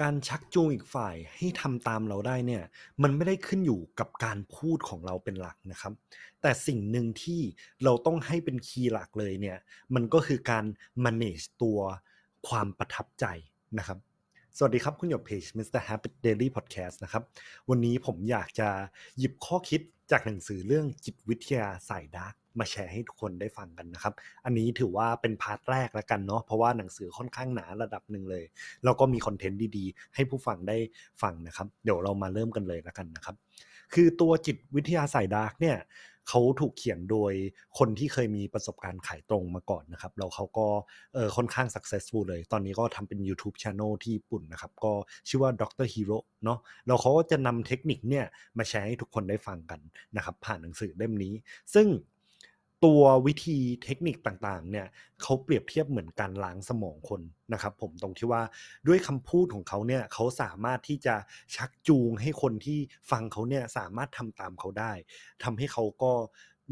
การชักจูงอีกฝ่ายให้ทำตามเราได้เนี่ย มันไม่ได้ขึ้นอยู่กับการพูดของเราเป็นหลักนะครับ แต่สิ่งหนึ่งที่เราต้องให้เป็น key หลักเลยเนี่ย มันก็คือการ manage ตัวความประทับใจนะครับ สวัสดีครับคุณหยกเพจ Mr. Habit Diary Podcast นะครับ วันนี้ผมอยากจะหยิบข้อคิดจากหนังสือเรื่องจิตวิทยาสายดาร์ก มาแชร์ให้ทุกคนได้ฟังกันนะครับ อันนี้ถือว่าเป็น part แรกแล้วกันเนาะเพราะว่าหนังสือค่อนข้างหนาระดับหนึ่งเลยแล้วก็มี content ดีๆ ให้ผู้ฟังได้ฟังนะครับ เดี๋ยวเรามาเริ่มกันเลยแล้วกันนะครับ คือตัวจิตวิทยาสายดาร์กเนี่ยเขาถูกเขียนโดยคนที่เคยมีประสบการณ์ขายตรงมาก่อนนะครับแล้วเขาก็เออค่อนข้าง successful เลย ตอนนี้ก็ทำเป็น YouTube Channel ที่ญี่ปุ่นนะครับ ก็ชื่อว่า Dr. Hero เนาะแล้วเขาก็จะนำเทคนิคเนี่ยมาแชร์ให้ทุกคนได้ฟังกันนะครับ ผ่านหนังสือเล่มนี้ ซึ่ง ตัววิธีเทคนิคต่างๆ เนี่ยเขาเปรียบเทียบเหมือนการล้างสมองคนนะครับผมตรงที่ว่าด้วยคำพูดของเขาเนี่ยเขาสามารถที่จะชักจูงให้คนที่ฟังเขาเนี่ยสามารถทำตามเขาได้ทำให้เขาก็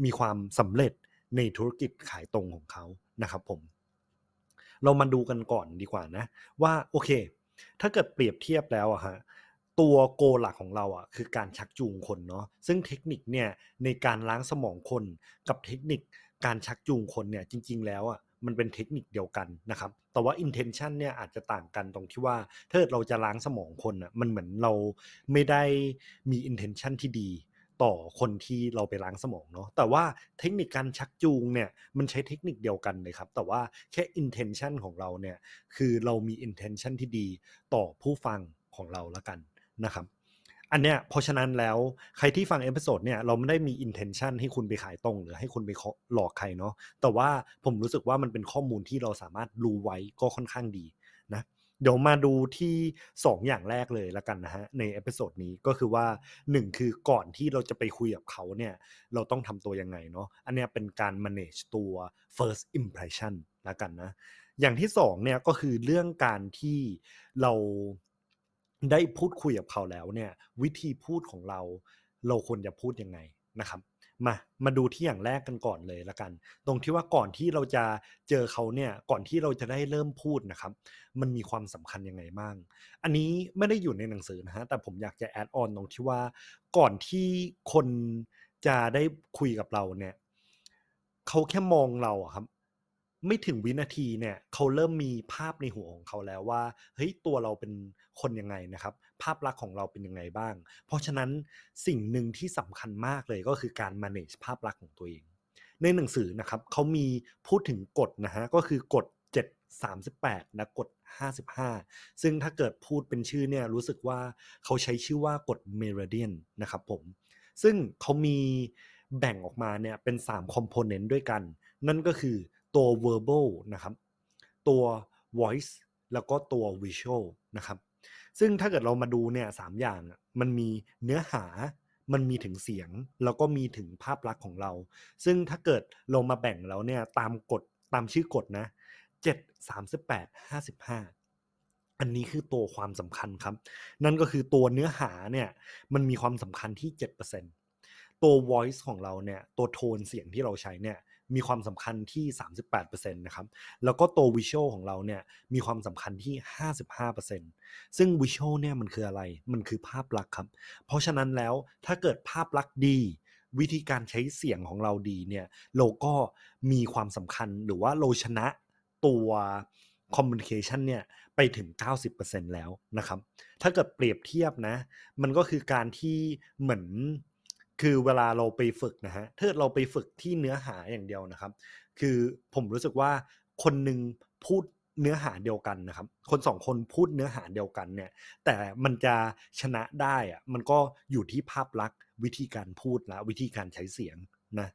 มีความสำเร็จในธุรกิจขายตรงของเขานะครับผม เรามาดูกันก่อนดีกว่านะ ว่าโอเค ถ้าเกิดเปรียบเทียบแล้วอะฮะ ตัวโกหลักของเราอะคือการชักจูงคนเนาะซึ่งเทคนิคเนี่ยในการล้างสมองคนกับเทคนิคการชักจูงคนเนี่ยจริง ๆ แล้วอะมันเป็นเทคนิคเดียวกันนะครับ แต่ว่า intention เนี่ยอาจจะต่างกันตรงที่ว่าถ้าเราจะล้างสมองคนอะมันเหมือนเราไม่ได้มี intention ที่ดีต่อคนที่เราไปล้างสมองเนาะแต่ว่าเทคนิคการชักจูงเนี่ยมันใช้เทคนิคเดียวกันเลยครับ แต่ว่าแค่ intention ของเราเนี่ยคือเรามี intention ที่ดีต่อผู้ฟังของเราละกัน นะครับอันเนี้ยเพราะฉะนั้นแล้วใครที่ฟัง episode เนี่ยเราไม่ได้มี intention ให้คุณไปขายตรง หรือให้คุณไปหลอกใครเนาะแต่ว่าผมรู้สึกว่ามันเป็นข้อมูลที่เราสามารถรู้ไว้ก็ค่อนข้างดีนะเดี๋ยวมาดูที่ 2 อย่างแรกเลยละกันนะฮะใน episode นี้ก็คือว่า 1 คือก่อนที่เราจะไปคุยกับเขาเนี่ยเราต้องทำตัวยังไงเนาะอันเนี้ยเป็นการ manage ตัว first impression ละกันนะอย่างที่2เนี่ยก็คือเรื่องการที่เรา ได้พูดคุยกับเขาแล้วเนี่ยวิธีพูดของเราเราควรจะพูดยังไงนะครับมามาดูที่อย่างแรกกันก่อนเลยละกัน ตรงที่ว่าก่อนที่เราจะเจอเขาเนี่ยก่อนที่เราจะได้เริ่มพูดนะครับ มันมีความสำคัญยังไงบ้าง อันนี้ไม่ได้อยู่ในหนังสือนะฮะแต่ผมอยากจะแอดออนตรงที่ว่าก่อนที่คนจะได้คุยกับเราเนี่ยเขาแค่มองเราอะครับ ไม่ถึงวินาทีเนี่ยเขาเริ่มมีภาพในหัวของเขาแล้วว่าเฮ้ยตัวเราเป็นคนยังไงนะครับ ภาพลักษณ์ของเราเป็นยังไงบ้าง เพราะฉะนั้นสิ่งหนึ่งที่สำคัญมากเลยก็คือการ manage ภาพลักษณ์ของตัวเอง ในหนังสือนะครับเขามีพูดถึงกฎนะฮะก็คือกฎ7 38 และกฎ 55 ซึ่งถ้าเกิดพูดเป็นชื่อเนี่ยรู้สึกว่าเขาใช้ชื่อว่ากฎเมริเดียนนะครับผม ซึ่งเขามีแบ่งออกมาเนี่ยเป็น3 component ด้วยกัน นั่นก็คือ ตัว verbal นะครับ ตัว voice แล้วก็ตัว visual นะครับ ซึ่งถ้าเกิดเรามาดูเนี่ยสามอย่างมันมีเนื้อหามันมีถึงเสียง แล้วก็มีถึงภาพลักษณ์ของเรา ซึ่งถ้าเกิดเรามาแบ่งแล้วเนี่ยตามกฎตามชื่อกฎนะเจ็ดสามสิบแปดห้าสิบห้าอันนี้คือตัวความสำคัญครับ นั่นก็คือตัวเนื้อหาเนี่ยมันมีความสำคัญที่เจ็ดเปอร์เซ็นตัว voice ของเราเนี่ยตัวโทนเสียงที่เราใช้เนี่ย มีความสำคัญที่ 38%นะครับ แล้วก็ตัววิชวลของเราเนี่ยมีความสำคัญที่ 55%ซึ่งวิชวลเนี่ยมันคืออะไร มันคือภาพลักษณ์ครับ เพราะฉะนั้นแล้วถ้าเกิดภาพลักษณ์ดี วิธีการใช้เสียงของเราดีเนี่ยเราก็มีความสำคัญหรือว่าเราชนะตัวคอมมูนิเคชันเนี่ยไปถึง 90%แล้วนะครับ ถ้าเกิดเปรียบเทียบนะ มันก็คือการที่เหมือน คือเวลาเราไปฝึกนะฮะถ้าเราไปฝึกที่เนื้อหาอย่างเดียวนะครับ คือผมรู้สึกว่าคนหนึ่งพูดเนื้อหาเดียวกันนะครับ คนสองคนพูดเนื้อหาเดียวกันเนี่ย แต่มันจะชนะได้อะมันก็อยู่ที่ภาพลักษณ์วิธีการพูดและวิธีการใช้เสียงนะ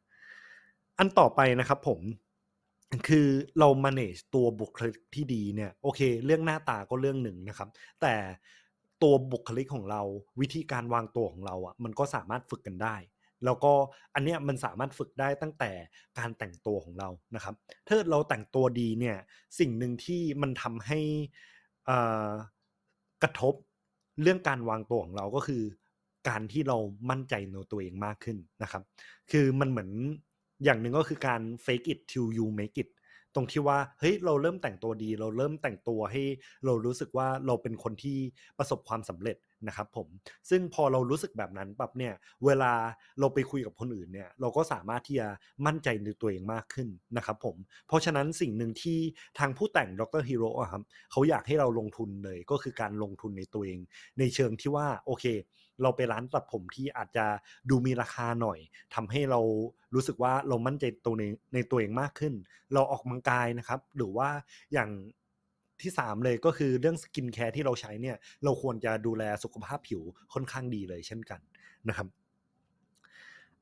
อันต่อไปนะครับผมคือเรา manage ตัวบุคลิกที่ดีเนี่ยโอเค เรื่องหน้าตาก็เรื่องหนึ่งนะครับ แต่ ตัวบุคลิกของเรา วิธีการวางตัวของเราอะมันก็สามารถฝึกกันได้ แล้วก็อันเนี้ยมันสามารถฝึกได้ตั้งแต่การแต่งตัวของเรานะครับ ถ้าเราแต่งตัวดีเนี่ยสิ่งหนึ่งที่มันทำให้กระทบเรื่องการวางตัวของเราก็คือ การที่เรามั่นใจในตัวเองมากขึ้นนะครับ คือมันเหมือนอย่างหนึ่งก็คือการ fake it till you make it ตรงที่ว่าเฮ้ยเราเริ่มแต่งตัวดี เราเริ่มแต่งตัวให้เรารู้สึกว่าเราเป็นคนที่ประสบความสำเร็จนะครับผมซึ่งพอเรารู้สึกแบบนั้นปั๊บเนี่ยเวลาเราไปคุยกับคนอื่นเนี่ยเราก็สามารถที่จะมั่นใจในตัวเองมากขึ้นนะครับผมเพราะฉะนั้นสิ่งหนึ่งที่ทางผู้แต่งดรฮีโร่ครับเขาอยากให้เราลงทุนเลยก็คือการลงทุนในตัวเอง ในเชิงที่ว่าโอเค เราไปร้านตัดผมที่อาจจะดูมีราคาหน่อยทำให้เรารู้สึกว่าเรามั่นใจตัวในในตัวเองมากขึ้น เราออกกำลังกายนะครับ หรือว่าอย่างที่ 3 เลยก็คือเรื่อง skincare ที่เราใช้เนี่ย เราควรจะดูแลสุขภาพผิวค่อนข้างดีเลยเช่นกันนะครับ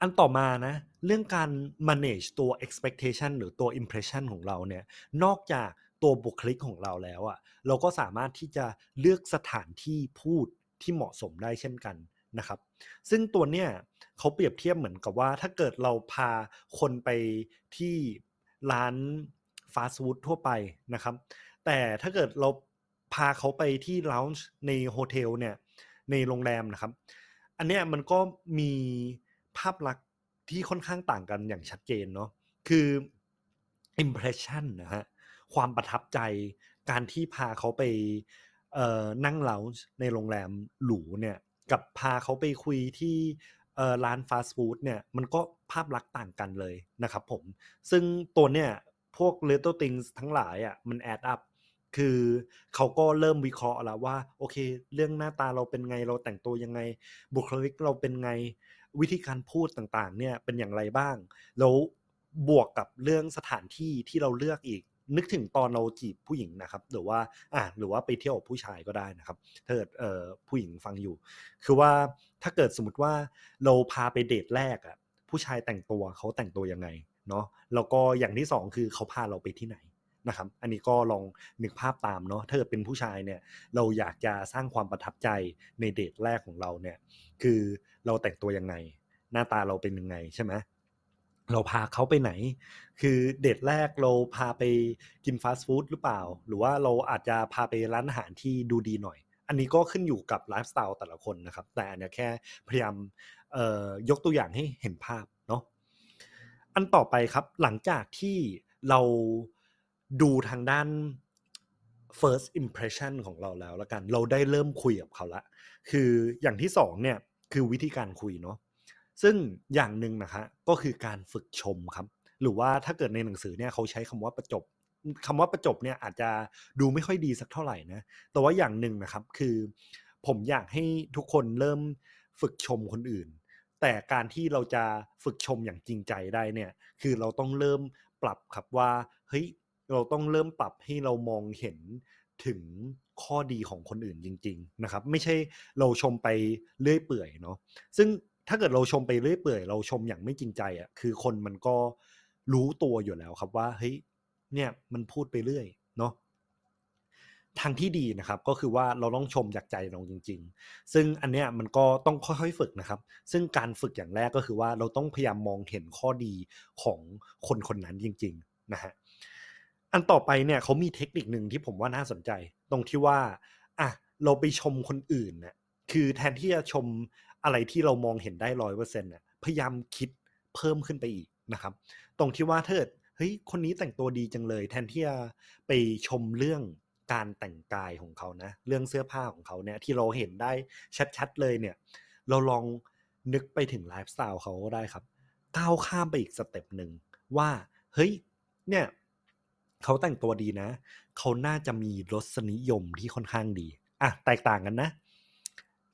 อันต่อมานะเรื่องการ manage ตัว expectation หรือตัว impression ของเราเนี่ยนอกจากตัวบุคลิกของเราแล้วอะ่ะเราก็สามารถที่จะเลือกสถานที่พูด ที่เหมาะสมได้เช่นกันนะครับ ซึ่งตัวเนี้ยเขาเปรียบเทียบเหมือนกับว่า ถ้าเกิดเราพาคนไปที่ร้านฟาสต์ฟู้ดทั่วไปนะครับ แต่ถ้าเกิดเราพาเขาไปที่ลาวน์ในโฮเทลเนี่ยในโรงแรมนะครับ อันเนี้ยมันก็มีภาพลักษณ์ที่ค่อนข้างต่างกันอย่างชัดเจนเนาะคือ impression นะฮะความประทับใจการที่พาเขาไป นั่งเลาส์ในโรงแรมหรูเนี่ยกับพาเขาไปคุยที่ร้านฟาสต์ฟู้ดเนี่ยมันก็ภาพลักษณ์ต่างกันเลยนะครับผม ซึ่งตัวเนี่ยพวก little things ทั้งหลายอะมันแอดอัพคือเขาก็เริ่มวิเคราะห์แล้วว่าโอเค เรื่องหน้าตาเราเป็นไงเราแต่งตัวยังไง บุคลิกเราเป็นไงวิธีการพูดต่างๆเนี่ยเป็นอย่างไรบ้าง แล้วบวกกับเรื่องสถานที่ที่เราเลือกอีก นึกถึงตอนเราจีบผู้หญิงนะครับ หรือว่าอ่าหรือว่าไปเที่ยวกับผู้ชายก็ได้นะครับถ้าเกิดเอ่อผู้หญิงฟังอยู่ คือว่าถ้าเกิดสมมติว่าเราพาไปเดทแรกอะผู้ชายแต่งตัวเขาแต่งตัวยังไงเนาะแล้วก็อย่างที่สองคือเขาพาเราไปที่ไหนนะครับ อันนี้ก็ลองนึกภาพตามเนาะถ้าเกิดเป็นผู้ชายเนี่ย เราอยากจะสร้างความประทับใจในเดทแรกของเราเนี่ย คือเราแต่งตัวยังไง หน้าตาเราเป็นยังไงใช่ไหม เราพาเขาไปไหน คือเดทแรกเราพาไปกินฟาสต์ฟู้ดหรือเปล่า หรือว่าเราอาจจะพาไปร้านอาหารที่ดูดีหน่อย อันนี้ก็ขึ้นอยู่กับไลฟ์สไตล์แต่ละคนนะครับ แต่อันนี้แค่พยายามยกตัวอย่างให้เห็นภาพเนาะ อันต่อไปครับหลังจากที่เราดูทางด้าน first impression ของเราแล้วล้วกัน เราได้เริ่มคุยกับเขาละ คืออย่างที่สองเนี่ยคือวิธีการคุยเนาะ ซึ่งอย่างหนึ่งนะคะก็คือการฝึกชมครับ หรือว่าถ้าเกิดในหนังสือเนี่ยเขาใช้คำว่าประจบคำว่าประจบเนี่ยอาจจะดูไม่ค่อยดีสักเท่าไหร่นะ แต่ว่าอย่างหนึ่งนะครับคือผมอยากให้ทุกคนเริ่มฝึกชมคนอื่น แต่การที่เราจะฝึกชมอย่างจริงใจได้เนี่ย คือเราต้องเริ่มปรับครับว่าเฮ้ยเราต้องเริ่มปรับให้เรามองเห็นถึงข้อดีของคนอื่นจริง ๆนะครับ ไม่ใช่เราชมไปเรื่อยเปื่อยเนาะซึ่ง ถ้าเกิดเราชมไปเรื่อยเปื่อยเราชมอย่างไม่จริงใจอะคือคนมันก็รู้ตัวอยู่แล้วครับว่าเฮ้ยเนี่ยมันพูดไปเรื่อยเนาะทางที่ดีนะครับก็คือว่าเราต้องชมจากใจเราจริง ๆ ซึ่งอันเนี้ยมันก็ต้องค่อยๆฝึกนะครับ ซึ่งการฝึกอย่างแรกก็คือว่าเราต้องพยายามมองเห็นข้อดีของคนคนนั้นจริง ๆนะฮะอันต่อไปเนี่ยเขามีเทคนิคหนึ่งที่ผมว่าน่าสนใจ ตรงที่ว่าอะเราไปชมคนอื่นเนี่ยคือแทนที่จะชม อะไรที่เรามองเห็นได้ร้อยเปอร์เซ็นต์เนี่ยพยายามคิดเพิ่มขึ้นไปอีกนะครับ ตรงที่ว่าเธอเฮ้ยคนนี้แต่งตัวดีจังเลย แทนที่จะไปชมเรื่องการแต่งกายของเขานะ เรื่องเสื้อผ้าของเขาเนี่ยที่เราเห็นได้ชัดๆเลยเนี่ย เราลองนึกไปถึงไลฟ์สไตล์เขาก็ได้ครับก้าวข้ามไปอีก step หนึ่งว่าเฮ้ยเนี่ยเขาแต่งตัวดีนะ เขาน่าจะมีรสนิยมที่ค่อนข้างดี อะ แตกต่างกันนะ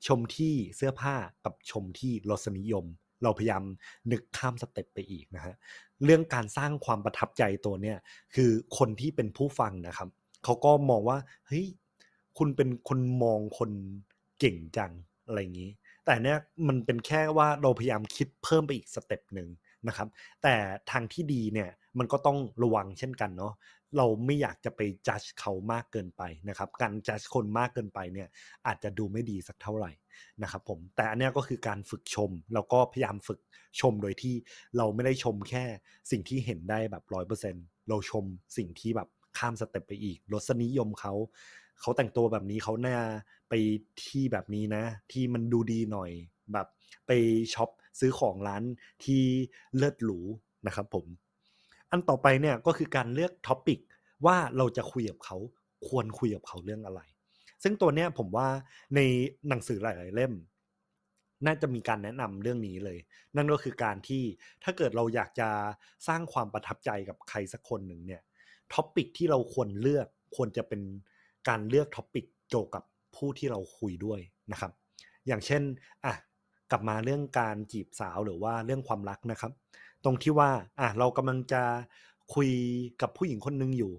ชมที่เสื้อผ้ากับชมที่รสนิยม เราพยายามนึกข้าม step ไปอีกนะฮะเรื่องการสร้างความประทับใจตัวเนี้ยคือคนที่เป็นผู้ฟังนะครับเขาก็มองว่าเฮ้ยคุณเป็นคนมองคนเก่งจังอะไรอย่างนี้ แต่เนี้ยมันเป็นแค่ว่าเราพยายามคิดเพิ่มไปอีกสเต็ปหนึ่งนะครับ แต่ทางที่ดีเนี่ยมันก็ต้องระวังเช่นกันเนาะ เราไม่อยากจะไปจัดเขามากเกินไปนะครับ การจัดคนมากเกินไปเนี่ยอาจจะดูไม่ดีสักเท่าไหร่นะครับผมแต่อันนี้ก็คือการฝึกชม แล้วก็พยายามฝึกชมโดยที่เราไม่ได้ชมแค่สิ่งที่เห็นได้แบบร้อยเปอร์เซ็นต์เราชมสิ่งที่แบบข้าม step ไปอีกรสนิยมเขาเขาแต่งตัวแบบนี้เขาน่าไปที่แบบนี้นะ ที่มันดูดีหน่อยแบบไปช็อปซื้อของร้านที่เลิศหรูนะครับผม อันต่อไปเนี่ยก็คือการเลือก topic ว่าเราจะคุยกับเขาควรคุยกับเขาเรื่องอะไร ซึ่งตัวเนี้ยผมว่าในหนังสือหลาย ๆ เล่ม น่าจะมีการแนะนำเรื่องนี้เลย นั่นก็คือการที่ถ้าเกิดเราอยากจะสร้างความประทับใจกับใครสักคนหนึ่งเนี่ย topic ที่เราควรเลือกควรจะเป็นการเลือก topic เกี่ยวกับผู้ที่เราคุยด้วยนะครับ อย่างเช่นอะกลับมาเรื่องการจีบสาวหรือว่าเรื่องความรักนะครับ ตรงที่ว่า อะเรากำลังจะคุยกับผู้หญิงคนหนึ่งอยู่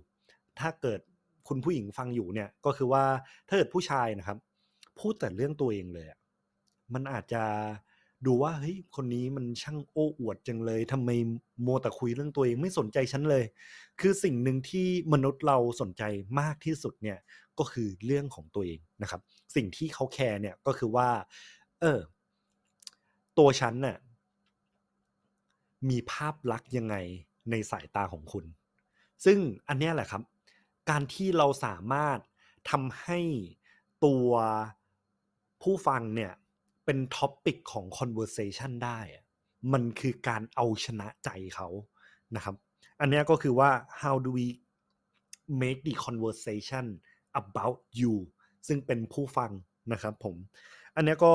ถ้าเกิดคุณผู้หญิงฟังอยู่เนี่ย ก็คือว่าถ้าเกิดผู้ชายนะครับ พูดแต่เรื่องตัวเองเลยอะมันอาจจะดูว่าเฮ้ยคนนี้มันช่างโอ้อวดจังเลยทำไมโมแต่คุยเรื่องตัวเองไม่สนใจฉันเลย คือสิ่งหนึ่งที่มนุษย์เราสนใจมากที่สุดเนี่ยก็คือเรื่องของตัวเองนะครับ สิ่งที่เขาแคร์เนี่ยก็คือว่า เออ ตัวฉันน่ะ มีภาพลักษณ์ยังไงในสายตาของคุณ ซึ่งอันนี้แหละครับ การที่เราสามารถทำให้ตัวผู้ฟังเนี่ยเป็นท็อปปิกของ conversation ได้ มันคือการเอาชนะใจเขานะครับ อันนี้ก็คือว่า how do we make the conversation about you ซึ่งเป็นผู้ฟังนะครับผม อันนี้ก็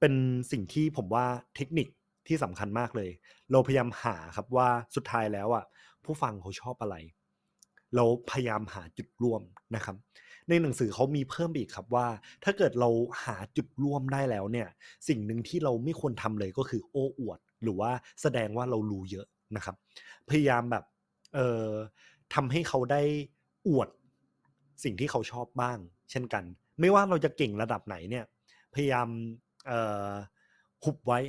เป็นสิ่งที่ผมว่าเทคนิค ที่สำคัญมากเลย เราพยายามหาครับว่าสุดท้ายแล้วอะผู้ฟังเขาชอบอะไร เราพยายามหาจุดร่วมนะครับ ในหนังสือเขามีเพิ่มอีกครับว่า ถ้าเกิดเราหาจุดร่วมได้แล้วเนี่ย สิ่งหนึ่งที่เราไม่ควรทำเลยก็คือโอ้อวด หรือว่าแสดงว่าเรารู้เยอะนะครับ พยายามแบบเอ่อทำให้เขาได้อวดสิ่งที่เขาชอบบ้าง เช่นกัน ไม่ว่าเราจะเก่งระดับไหนเนี่ย พยายามเอ่อหุบไว้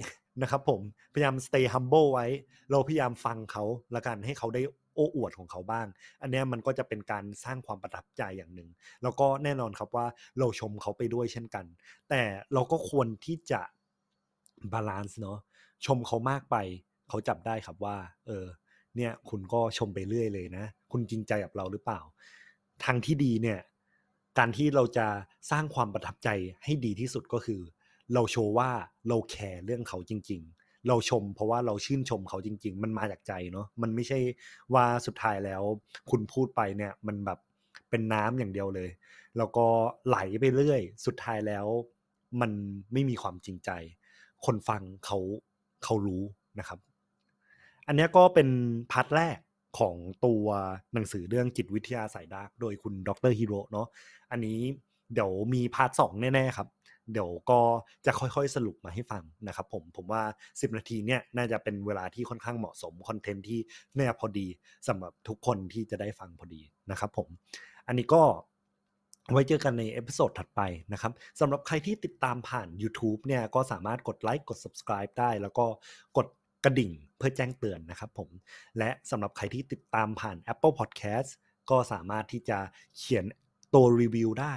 นะครับผมพยายาม stay humble ไว้ เราพยายามฟังเขาละกันให้เขาได้โอ้อวดของเขาบ้าง อันเนี้ยมันก็จะเป็นการสร้างความประทับใจอย่างหนึ่ง แล้วก็แน่นอนครับว่าเราชมเขาไปด้วยเช่นกัน แต่เราก็ควรที่จะบาลานซ์เนาะชมเขามากไป เขาจับได้ครับว่า เออ เนี่ยคุณก็ชมไปเรื่อยเลยนะ คุณจริงใจกับเราหรือเปล่า ทางที่ดีเนี่ย การที่เราจะสร้างความประทับใจให้ดีที่สุดก็คือ เราโชว์ว่าเราแคร์เรื่องเขาจริง ๆ เราชม เพราะว่าเราชื่นชมเขาจริง ๆ มันมาจากใจเนาะมันไม่ใช่ว่าสุดท้ายแล้ว คุณพูดไปเนี่ยมันแบบเป็นน้ำอย่างเดียวเลย แล้วก็ไหลไปเรื่อย สุดท้ายแล้ว มันไม่มีความจริงใจ คนฟังเขาเขารู้นะครับ อันนี้ก็เป็น part แรกของตัวหนังสือเรื่องจิตวิทยาสายดาร์กโดยคุณดรฮิโร่เนาะอันนี้เดี๋ยวมี part สองแน่ ๆ ครับ เดี๋ยวก็จะค่อยๆสรุปมาให้ฟังนะครับผมผมว่า 10 นาทีเนี่ยน่าจะเป็นเวลาที่ค่อนข้างเหมาะสมคอนเทนต์ที่แน่นพอดีสำหรับทุกคนที่จะได้ฟังพอดีนะครับผมอันนี้ก็ไว้เจอกันใน episode ถัดไปนะครับสำหรับใครที่ติดตามผ่าน YouTube เนี่ยก็สามารถกดไลค์กด subscribe ได้ แล้วก็กดกระดิ่งเพื่อแจ้งเตือนนะครับผมและสำหรับใครที่ติดตามผ่าน Apple Podcast ก็สามารถที่จะเขียนตัวรีวิวได้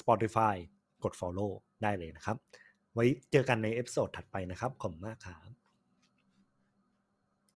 Spotify กด follow ได้เลยนะครับ ไว้เจอกันใน episode ถัดไปนะครับ ขอบคุณมากครับ